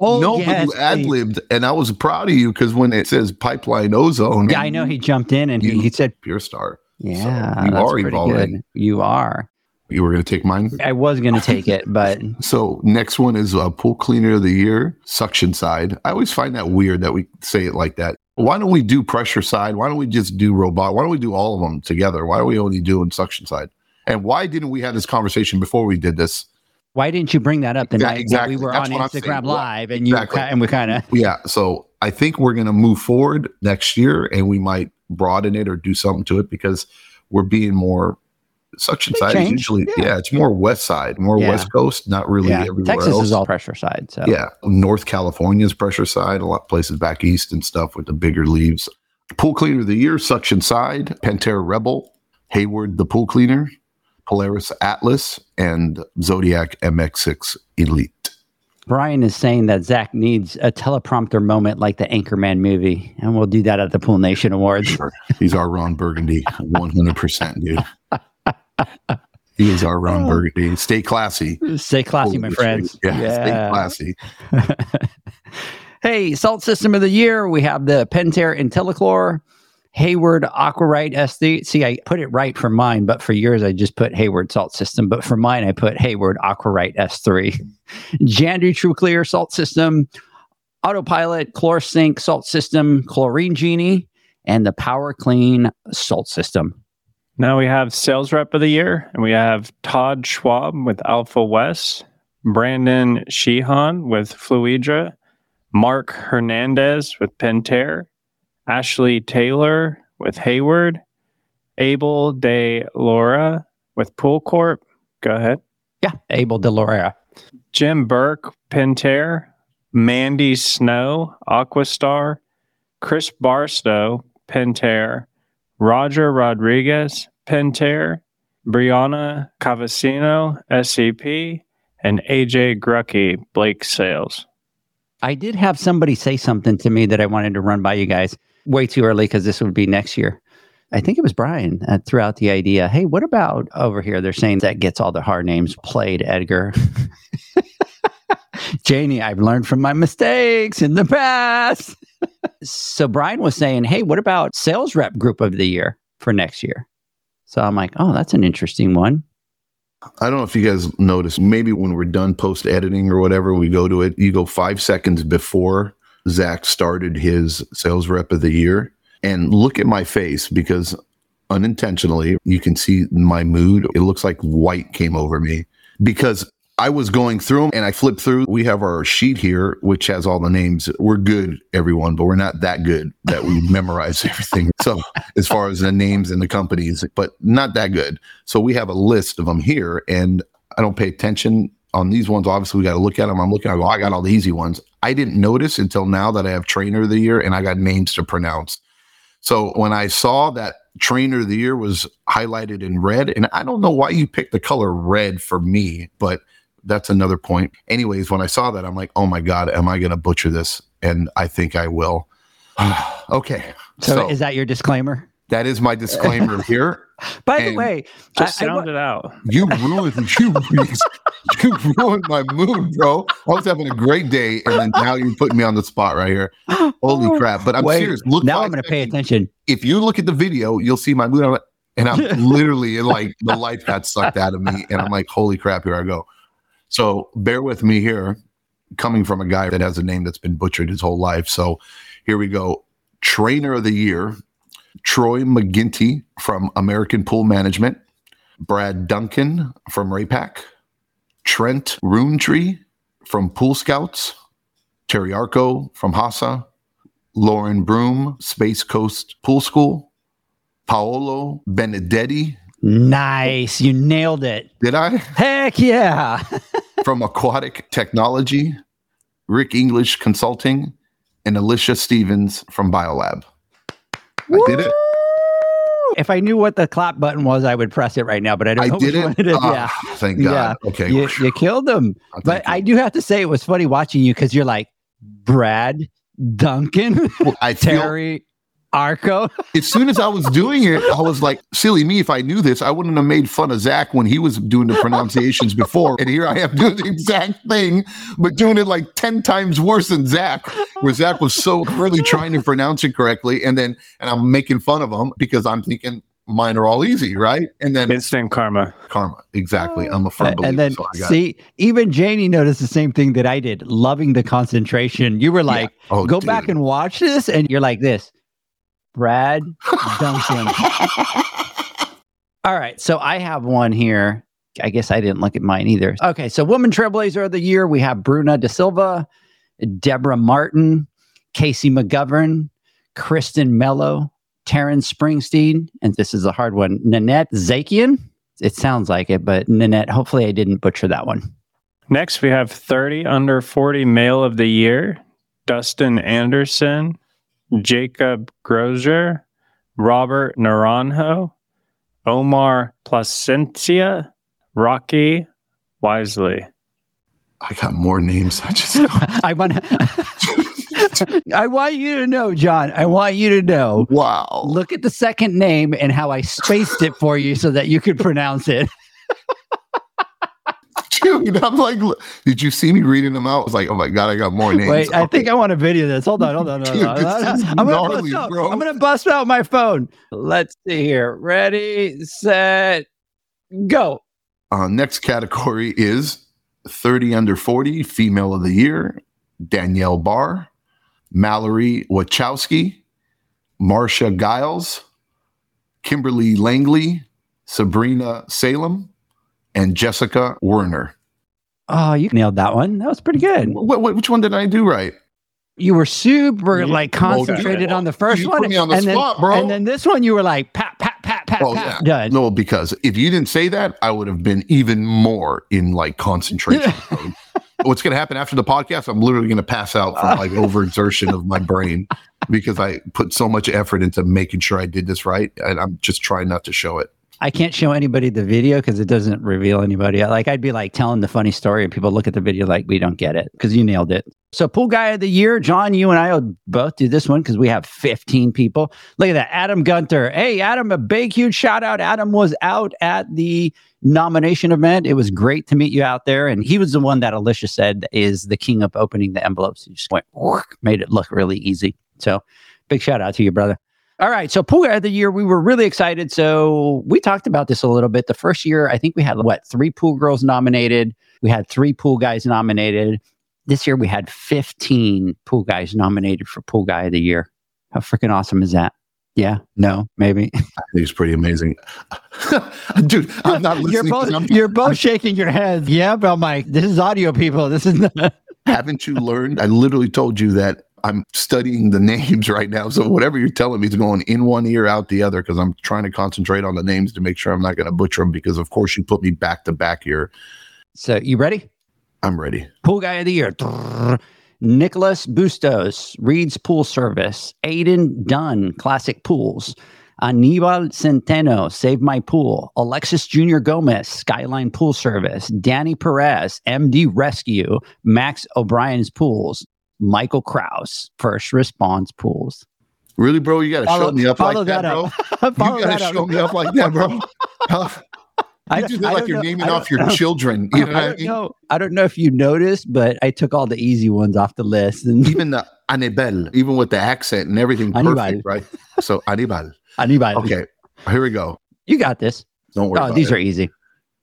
oh, no, yes, but you ad libbed, and I was proud of you because when it says pipeline ozone, Yeah, I know he jumped in and he, You- he said, Pure Star. "Yeah, you are pretty evolving. good. You are." You were going to take mine. I was going to take it, but So next one is uh, pool cleaner of the year, suction side. I always find that weird that we say it like that. Why don't we do pressure side? Why don't we just do robot? Why don't we do all of them together? Why are we only doing suction side? And why didn't we have this conversation before we did this? why didn't you bring that up the Yeah, night exactly. that we were That's on. Instagram Live and you exactly. and we kind of Yeah. So I think we're going to move forward next year and we might broaden it or do something to it because we're being more suction side is usually, Yeah. yeah. it's more west side, more Yeah. west coast, not really yeah. everywhere Texas else. is all pressure side. So Yeah, North California's pressure side, a lot of places back east and stuff with the bigger leaves. Pool cleaner of the year, suction side, Pentair Rebel, Hayward the pool cleaner, Polaris Atlas, and Zodiac MX6 Elite. Brian is saying that Zach needs a teleprompter moment like the Anchorman movie, and we'll do that at the Pool Nation Awards. Sure, he's our Ron Burgundy, one hundred percent, dude. He is our Ron oh. Burgundy. Stay classy, Stay classy, my friends. shit. Yeah, stay classy. hey, salt system of the year. We have the Pentair IntelliChlor, Hayward Aquarite SD. See, I put it right for mine, but for yours, I just put Hayward salt system. But for mine, I put Hayward Aquarite S3. Jandy TruClear salt system, Autopilot ChlorSync salt system, Chlorine Genie, and the Power Clean salt system. Now we have sales rep of the year, and we have Todd Schwab with Alpha West, Brandon Sheehan with Fluidra, Mark Hernandez with Pentair, Ashley Taylor with Hayward, Abel De Laura with Pool Corp. Go ahead. Yeah, Abel DeLorea. Jim Burke, Pentair, Mandy Snow, Aquastar, Chris Barstow, Pentair, Roger Rodriguez, Pentair, Brianna Cavacino, SCP, and AJ Grucky, Blake Sales. I did have somebody say something to me that I wanted to run by you guys. Way too early because this would be next year. I think it was Brian that threw out the idea. Hey, what about over here? They're saying that gets all the hard names played, Edgar. Janie, I've learned from my mistakes in the past. So Brian was saying, hey, what about sales rep group of the year for next year? So I'm like, oh, that's an interesting one. I don't know if you guys noticed, maybe when we're done post editing or whatever, we go to it, you go five seconds before Zach started his sales rep of the year and look at my face because unintentionally you can see my mood. It looks like white came over me because I was going through them and I flipped through. We have our sheet here, which has all the names. We're good, everyone, but we're not that good that we memorize everything. So, as far as the names and the companies, but not that good. So, we have a list of them here, and I don't pay attention on these ones. Obviously, we got to look at them. I'm looking, I go, I got all the easy ones. I didn't notice until now that I have trainer of the year and I got names to pronounce. So, when I saw that trainer of the year was highlighted in red, and I don't know why you picked the color red for me, but that's another point. Anyways, when I saw that, I'm like, oh my God, am I going to butcher this? And I think I will. okay. So, So, is that your disclaimer? that is my disclaimer here. By the way, Just I- I sound it out. You ruined you, you ruined my mood, bro. I was having a great day, and then now you're putting me on the spot right here. Holy crap! But I'm Wait, serious. Look, now I'm going to pay attention. If you look at the video, you'll see my mood. I'm like- And I'm literally like the life got sucked out of me, and I'm like, holy crap! Here I go. So bear with me here, coming from a guy that has a name that's been butchered his whole life. So here we go. Trainer of the year, Troy McGinty from American Pool Management, Brad Duncan from Raypak, Trent Roontree from Pool Scouts, Terry Arko from Hasa, Lauren Broom, Space Coast Pool School, Paolo Benedetti. Nice. You nailed it. Did I? Heck yeah. from Aquatic Technology, Rick English Consulting, and Alicia Stevens from Biolab. I did it. if I knew what the clap button was, I would press it right now, but I don't I know did which it. one it is. Ah, yeah. Thank God. Okay. You, you killed them. Oh, But you. I do have to say, it was funny watching you because you're like, Brad, Duncan, Well, I feel, Terry, Arko. as soon as I was doing it, I was like, silly me. If I knew this, I wouldn't have made fun of Zach when he was doing the pronunciations before. And here I am doing the exact thing, but doing it like 10 times worse than Zach, where Zach was so really trying to pronounce it correctly. And then, and I'm making fun of him because I'm thinking mine are all easy, right? And then Instant karma. karma. Exactly. I'm a firm believer. and then so I got it. see, even Janie noticed the same thing that I did, loving the concentration. You were like, Oh, go dude. back and watch this, and you're like this, Brad Duncan. All right, so I have one here. I guess I didn't look at mine either. Okay, so Woman Trailblazer of the Year, we have Bruna De Silva, Deborah Martin, Casey McGovern, Kristen Mello, Taryn Springsteen, and this is a hard one, Nanette Zakian. It sounds like it, but Nanette, hopefully I didn't butcher that one. Next, we have 30 under 40 male of the year Dustin Anderson, Jacob Grozier, Robert Naranjo, Omar Placencia, Rocky Wisely. I got more names. I just I want I want you to know, John. I want you to know. wow. Look at the second name and how I spaced it for you so that you could pronounce it. Dude, I'm like, did you see me reading them out? I was like, oh my god, I got more names. Wait, I think I want to video this. Hold on, hold on, hold on. this hold on. I'm, gonna bust out, bro. I'm gonna bust out my phone. Let's see here. Ready, set, go. Uh, next category is 30 under 40 female of the year Danielle Barr, Mallory Wachowski, Marsha Giles, Kimberly Langley, Sabrina Salem, and Jessica Werner. Oh, you nailed that one. That was pretty good. Wh- wh- which one did I do right? You were super You- like concentrated on the first You one, put me on the and then, bro. And then this one, you were like pat, pat, pat, pat, Oh, pat, yeah. done. No, because if you didn't say that, I would have been even more in like concentration. What's going to happen after the podcast? I'm literally going to pass out from like overexertion of my brain because I put so much effort into making sure I did this right, and I'm just trying not to show it. I can't show anybody the video because it doesn't reveal anybody. Like I'd be like telling the funny story, and people look at the video like we don't get it because you nailed it. So pool guy of the year, John, you and I will both do this one because we have 15 people. Look at that, Adam Gunter. Hey, Adam, a big huge shout out. Adam was out at the nomination event. It was great to meet you out there, and he was the one that Alicia said is the king of opening the envelopes. He just went made it look really easy. So big shout out to you, brother. All right. So pool guy of the year, we were really excited. So we talked about this a little bit. The first year, I think we had what three pool girls nominated. We had three pool guys nominated. This year we had 15 pool guys nominated for pool guy of the year. How freaking awesome is that? Yeah. No, maybe. I think it's pretty amazing, dude. I'm not listening. you're 'cause both I'm- you're both shaking your heads. Yeah, but I'm like, this is audio people. This is not haven't you learned? I literally told you that I'm studying the names right now. So whatever you're telling me is going in one ear, out the other, because I'm trying to concentrate on the names to make sure I'm not going to butcher them. Because of course you put me back to back here. so you ready? I'm ready. Pool Guy of the Year. Nicholas Bustos, Reed's Pool Service. Aiden Dunn, Classic Pools. Anibal Centeno, Save My Pool. Alexis Jr. Gomez, Skyline Pool Service. Danny Perez, MD Rescue. Max O'Brien's Pools. Michael Kraus, First Response Pools. Really, bro? You got to show me up like that, that bro. up. Follow you got that to up. show me up like that, bro. Huh? I don't- do that I like you're know- naming off your know. children. You know I don't mean? know. I don't know if you noticed, but I took all the easy ones off the list. And Even the Anibal, even with the accent and everything Anibal. perfect, right? So Anibal. Anibal, Okay, here we go. you got this. Don't worry. Oh, about these it. are easy.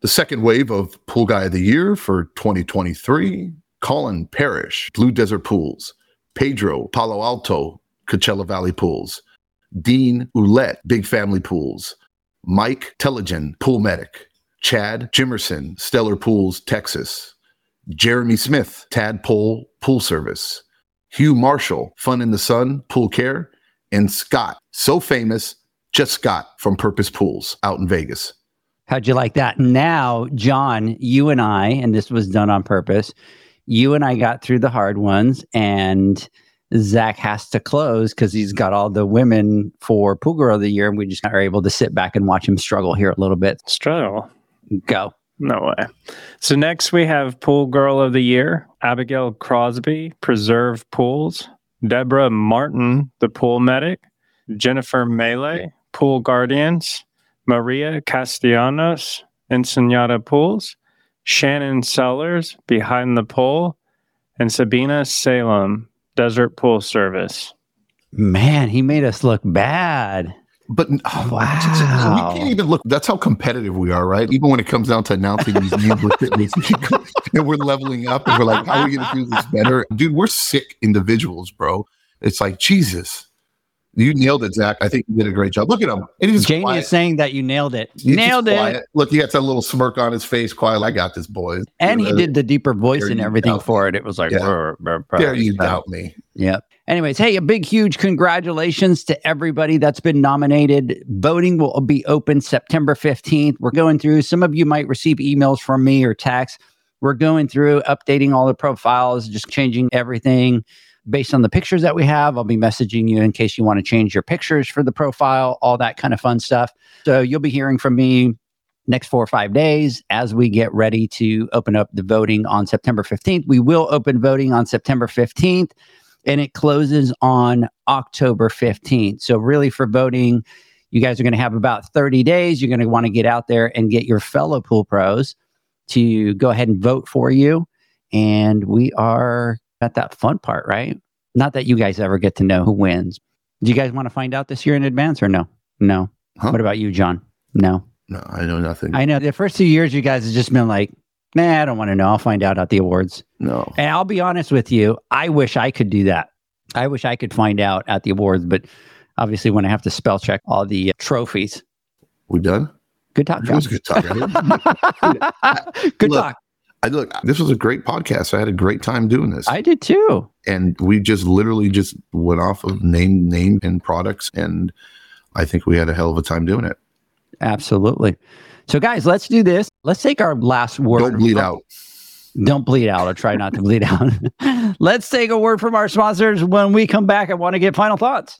The second wave of Pool Guy of the Year for 2023 Colin Parrish, Blue Desert Pools, Pedro Palo Alto, Coachella Valley Pools, Dean Ouellette, Big Family Pools, Mike Telligen, Pool Medic, Chad Jimerson, Stellar Pools, Texas, Jeremy Smith, Tadpole Pool Service, Hugh Marshall, Fun in the Sun, Pool Care, and Scott, so famous, just Scott from Purpose Pools out in Vegas. How'd you like that? Now, John, you and I, and this was done on purpose, you and I got through the hard ones, and Zach has to close because he's got all the women for Pool Girl of the Year, and we just are able to sit back and watch him struggle here a little bit. Struggle. Go. No way. So next we have Pool Girl of the Year, Abigail Crosby, Preserve Pools, Deborah Martin, the Pool Medic, Jennifer Melee, Pool Guardians, Maria Castellanos, Ensenada Pools, Shannon Sellers, Behind the Pole, and Sabina Salem, Desert Pool Service. Man, he made us look bad. But oh, Wow. we can't even look. That's how competitive we are, right? Even when it comes down to announcing these names with fitness, and we're leveling up, and we're like, "How are we going to do this better, dude?" We're sick individuals, bro. It's like Jesus. You nailed it, Zach. I think you did a great job. Look at him. And he's Jamie quiet. is saying that you nailed it. He's nailed it. quiet. Look, he got that little smirk on his face. Quiet. I got this, boys. And he did the deeper voice and everything for it. It was like, Yeah. brr, brr, brr. Dare you doubt me? Yep. Anyways, hey, a big, huge congratulations to everybody that's been nominated. Voting will be open September 15th. We're going through, some of you might receive emails from me or texts. We're going through updating all the profiles, just changing everything based on the pictures that we have. I'll be messaging you in case you want to change your pictures for the profile, all that kind of fun stuff. So you'll be hearing from me next four or five days as we get ready to open up the voting on September 15th. We will open voting on September 15th and it closes on October 15th. So, really, for voting, you guys are going to have about 30 days. You're going to want to get out there and get your fellow pool pros to go ahead and vote for you. And we are at that fun part, right? Not that you guys ever get to know who wins. Do you guys want to find out this year in advance or no? No. Huh? What about you, John? No. No, I know nothing. I know the first two years, you guys have just been like, nah, I don't want to know. I'll find out at the awards. no. And I'll be honest with you, I wish I could do that. I wish I could find out at the awards, but obviously, when I have to spell check all the uh, trophies, We done? good talk, It John. was good talk. Good Look, talk. I look. This was a great podcast. I had a great time doing this. I did too. and we just literally just went off of name name and products and i think we had a hell of a time doing it Absolutely. So, guys, let's do this. Let's take our last word. don't bleed out Don't bleed out or try not to bleed out. let's take a word from our sponsors. When we come back, I want to get final thoughts.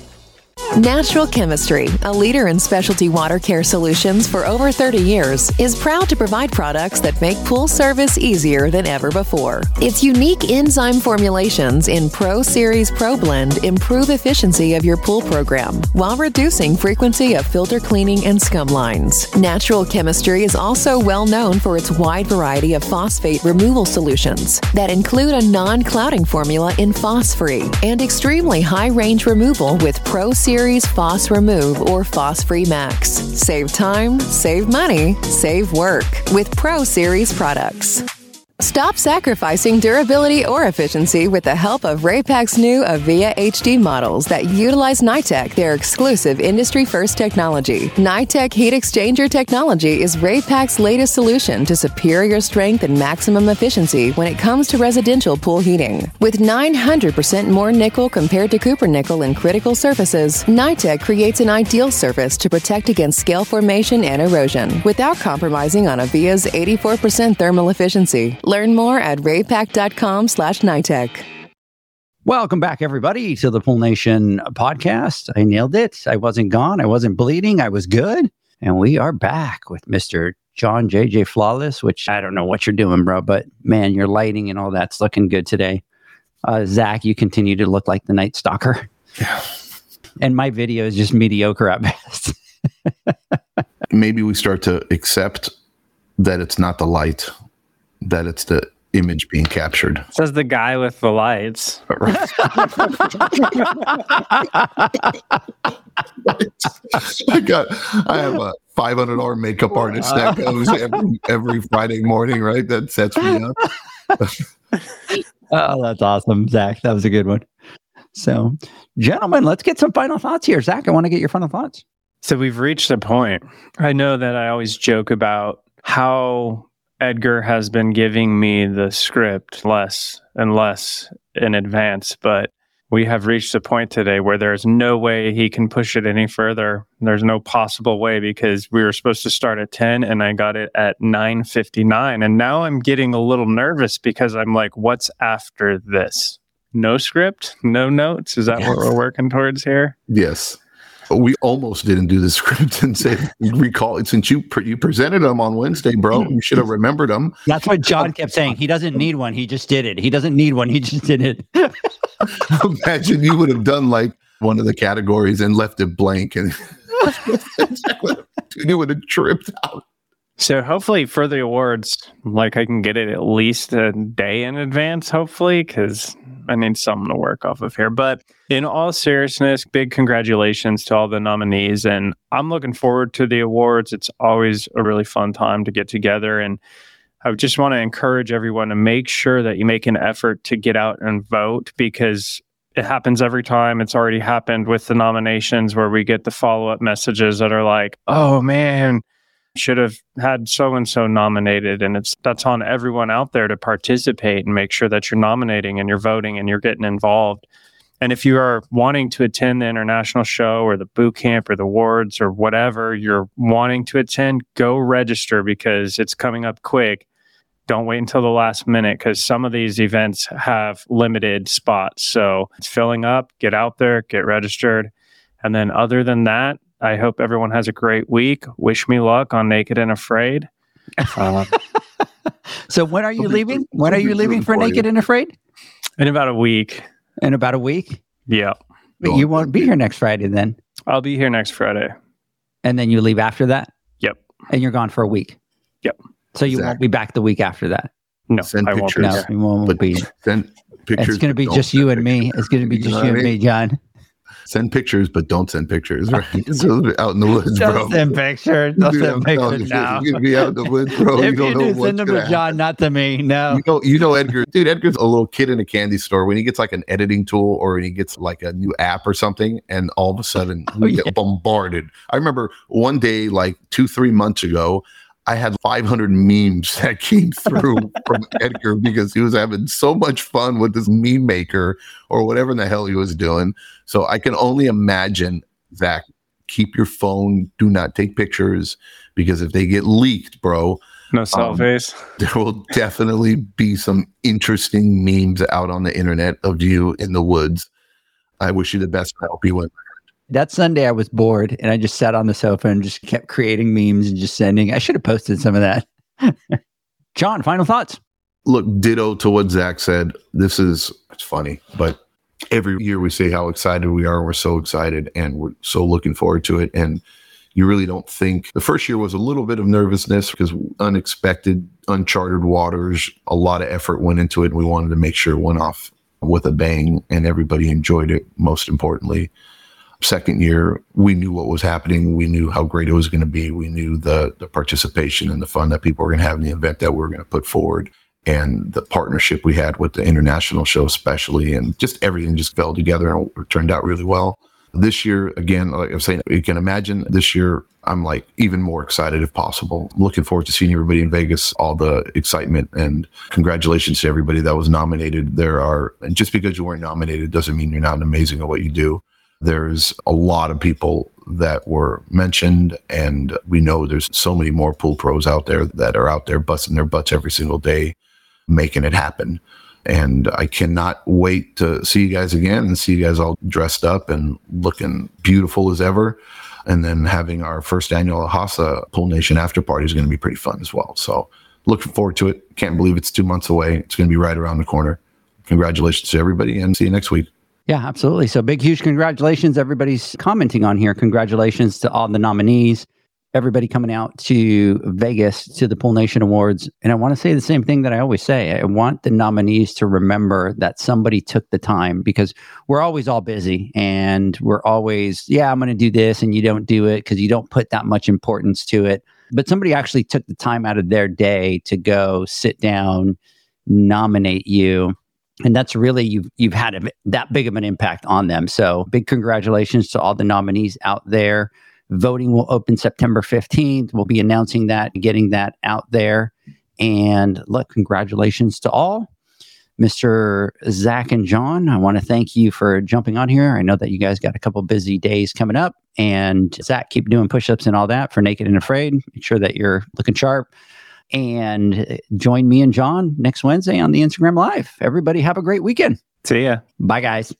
Natural Chemistry, a leader in specialty water care solutions for over 30 years, is proud to provide products that make pool service easier than ever before. Its unique enzyme formulations in Pro Series Pro Blend improve efficiency of your pool program while reducing frequency of filter cleaning and scum lines. Natural Chemistry is also well known for its wide variety of phosphate removal solutions that include a non clouding formula in Phos-Free and extremely high range removal with Pro Series Phos Remove or Phos Free Max. Save time, save money, save work with Pro Series products. Stop sacrificing durability or efficiency with the help of Raypak's new Avia HD models that utilize NITEC, their exclusive industry first technology. NITEC heat exchanger technology is Raypak's latest solution to superior strength and maximum efficiency when it comes to residential pool heating. With 900% more nickel compared to copper nickel in critical surfaces, NITEC creates an ideal surface to protect against scale formation and erosion without compromising on Avia's 84% thermal efficiency. Learn more at raypak.com slash NITEC. Welcome back, everybody, to the Pool Nation podcast. I nailed it. I wasn't gone. I wasn't bleeding. I was good. And we are back with Mr. John JJ Flawless, which I don't know what you're doing, bro, but man, your lighting and all that's looking good today. Uh, Zach, you continue to look like the Night Stalker. Yeah. And my video is just mediocre at best. Maybe we start to accept that it's not the light, that it's the image being captured. Says the guy with the lights. I got, I have a five hundred dollar makeup artist that goes every every Friday morning, right? That sets me up. oh, that's awesome, Zach. That was a good one. So, gentlemen, let's get some final thoughts here. Zach, I want to get your final thoughts. So we've reached a point. I know that I always joke about how Edgar has been giving me the script less and less in advance, but we have reached a point today where there's no way he can push it any further. There's no possible way because we were supposed to start at 10 and I got it at 9:59 and now I'm getting a little nervous because I'm like what's after this? No script, no notes. Is that yes. what we're working towards here? Yes we almost didn't do the script and say recall it since you pre- you presented them on Wednesday, bro. You should have remembered them. That's what John kept saying. He doesn't need one. He just did it. He doesn't need one. He just did it. Imagine you would have done like one of the categories and left it blank, and you would have tripped out. So hopefully for the awards, like I can get it at least a day in advance, hopefully, because I need something to work off of here. But in all seriousness, big congratulations to all the nominees. And I'm looking forward to the awards. It's always a really fun time to get together. And I just want to encourage everyone to make sure that you make an effort to get out and vote because it happens every time. It's already happened with the nominations where we get the follow up messages that are like, oh man, should have had so and so nominated and it's that's on everyone out there to participate and make sure that you're nominating and you're voting and you're getting involved and if you are wanting to attend the international show or the boot camp or the awards or whatever you're wanting to attend go register because it's coming up quick don't wait until the last minute because some of these events have limited spots so it's filling up get out there get registered and then other than that I hope everyone has a great week. Wish me luck on Naked and Afraid. Uh, so when are you leaving? When are you leaving for Naked and Afraid? In about a week. In about a week? Yeah. But you won't be here next Friday then? I'll be here next Friday. And then you leave after that? Yep. And you're gone for a week? Yep. So you won't be back the week after that? No, send I won't be. No, you won't be. Send pictures. It's going to be just you and me. It's going to be just you, you and me, John. Send pictures, but don't send pictures. Right? So out in the woods, bro. Don't send pictures. Don't Dude, send pictures you, now. You're gonna be out in the woods, bro. if you you, don't know do, what's send them to John, not to me. No. You know, you know Edgar, dude. Edgar's a little kid in a candy store when he gets like an editing tool or when he gets like a new app or something, and all of a sudden we Oh, get bombarded. I remember one day, like two, three months ago, I had 500 memes that came through from Edgar because he was having so much fun with this meme maker or whatever the hell he was doing. So I can only imagine Zach. Keep your phone. Do not take pictures because if they get leaked, bro, No selfies. Um, there will definitely be some interesting memes out on the internet of you in the woods. I wish you the best. I hope you win. That Sunday I was bored and I just sat on the sofa and just kept creating memes and just sending. I should have posted some of that. John, final thoughts. Look, ditto to what Zach said. This is it's funny, but every year we say how excited we are. We're so excited and we're so looking forward to it. And you really don't think the first year was a little bit of nervousness because unexpected, uncharted waters. A lot of effort went into it. And we wanted to make sure it went off with a bang and everybody enjoyed it. Most importantly, second year we knew what was happening. We knew how great it was going to be. We knew the the participation and the fun that people were going to have in the event that we were going to put forward. And the partnership we had with the international show especially and just everything just fell together and turned out really well. This year again like i'm saying you can imagine this year i'm like even more excited if possible. Looking forward to seeing everybody in vegas all the excitement and congratulations to everybody that was nominated. There are and just because you weren't nominated doesn't mean you're not amazing at what you do there's a lot of people that were mentioned, and we know there's so many more pool pros out there that are out there busting their butts every single day, making it happen. And I cannot wait to see you guys again and see you guys all dressed up and looking beautiful as ever. And then having our first annual Hasa Pool Nation after party is going to be pretty fun as well. So looking forward to it. Can't believe it's two months away. It's going to be right around the corner. Congratulations to everybody and see you next week. Yeah, absolutely. So big, huge congratulations. Everybody's commenting on here. Congratulations to all the nominees, everybody coming out to Vegas to the Pool Nation Awards. And I want to say the same thing that I always say. I want the nominees to remember that somebody took the time because we're always all busy and we're always, yeah, I'm going to do this. And you don't do it because you don't put that much importance to it. But somebody actually took the time out of their day to go sit down, nominate you and that's really you've you've had a, that big of an impact on them. So big congratulations to all the nominees out there. Voting will open September fifteenth. We'll be announcing that, getting that out there. And look, congratulations to all. Mr. Zac and John, I want to thank you for jumping on here. I know that you guys got a couple busy days coming up. And Zac, keep doing push ups and all that for Naked and Afraid. Make sure that you're looking sharp and uh, join me and John next Wednesday on the Instagram Live. Everybody have a great weekend. See ya. Bye, guys.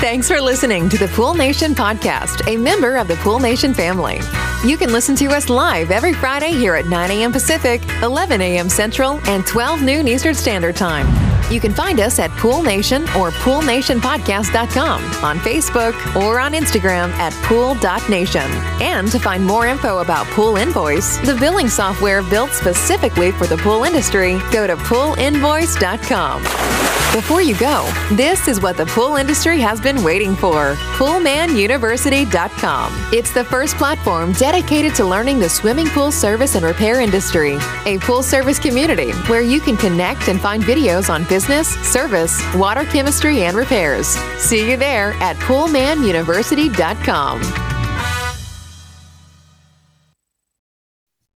Thanks for listening to the Pool Nation podcast, a member of the Pool Nation family. You can listen to us live every Friday here at 9 a.m. Pacific, 11 a.m. Central, and 12 noon Eastern Standard Time. You can find us at Pool Nation or PoolNationPodcast.com on Facebook or on Instagram at Pool.Nation. And to find more info about Pool Invoice, the billing software built specifically for the pool industry, go to PoolInvoice.com. Before you go, this is what the pool industry has been waiting for PoolManUniversity.com. It's the first platform dedicated to learning the swimming pool service and repair industry, a pool service community where you can connect and find videos on business, service, water chemistry, and repairs. See you there at PoolManUniversity.com.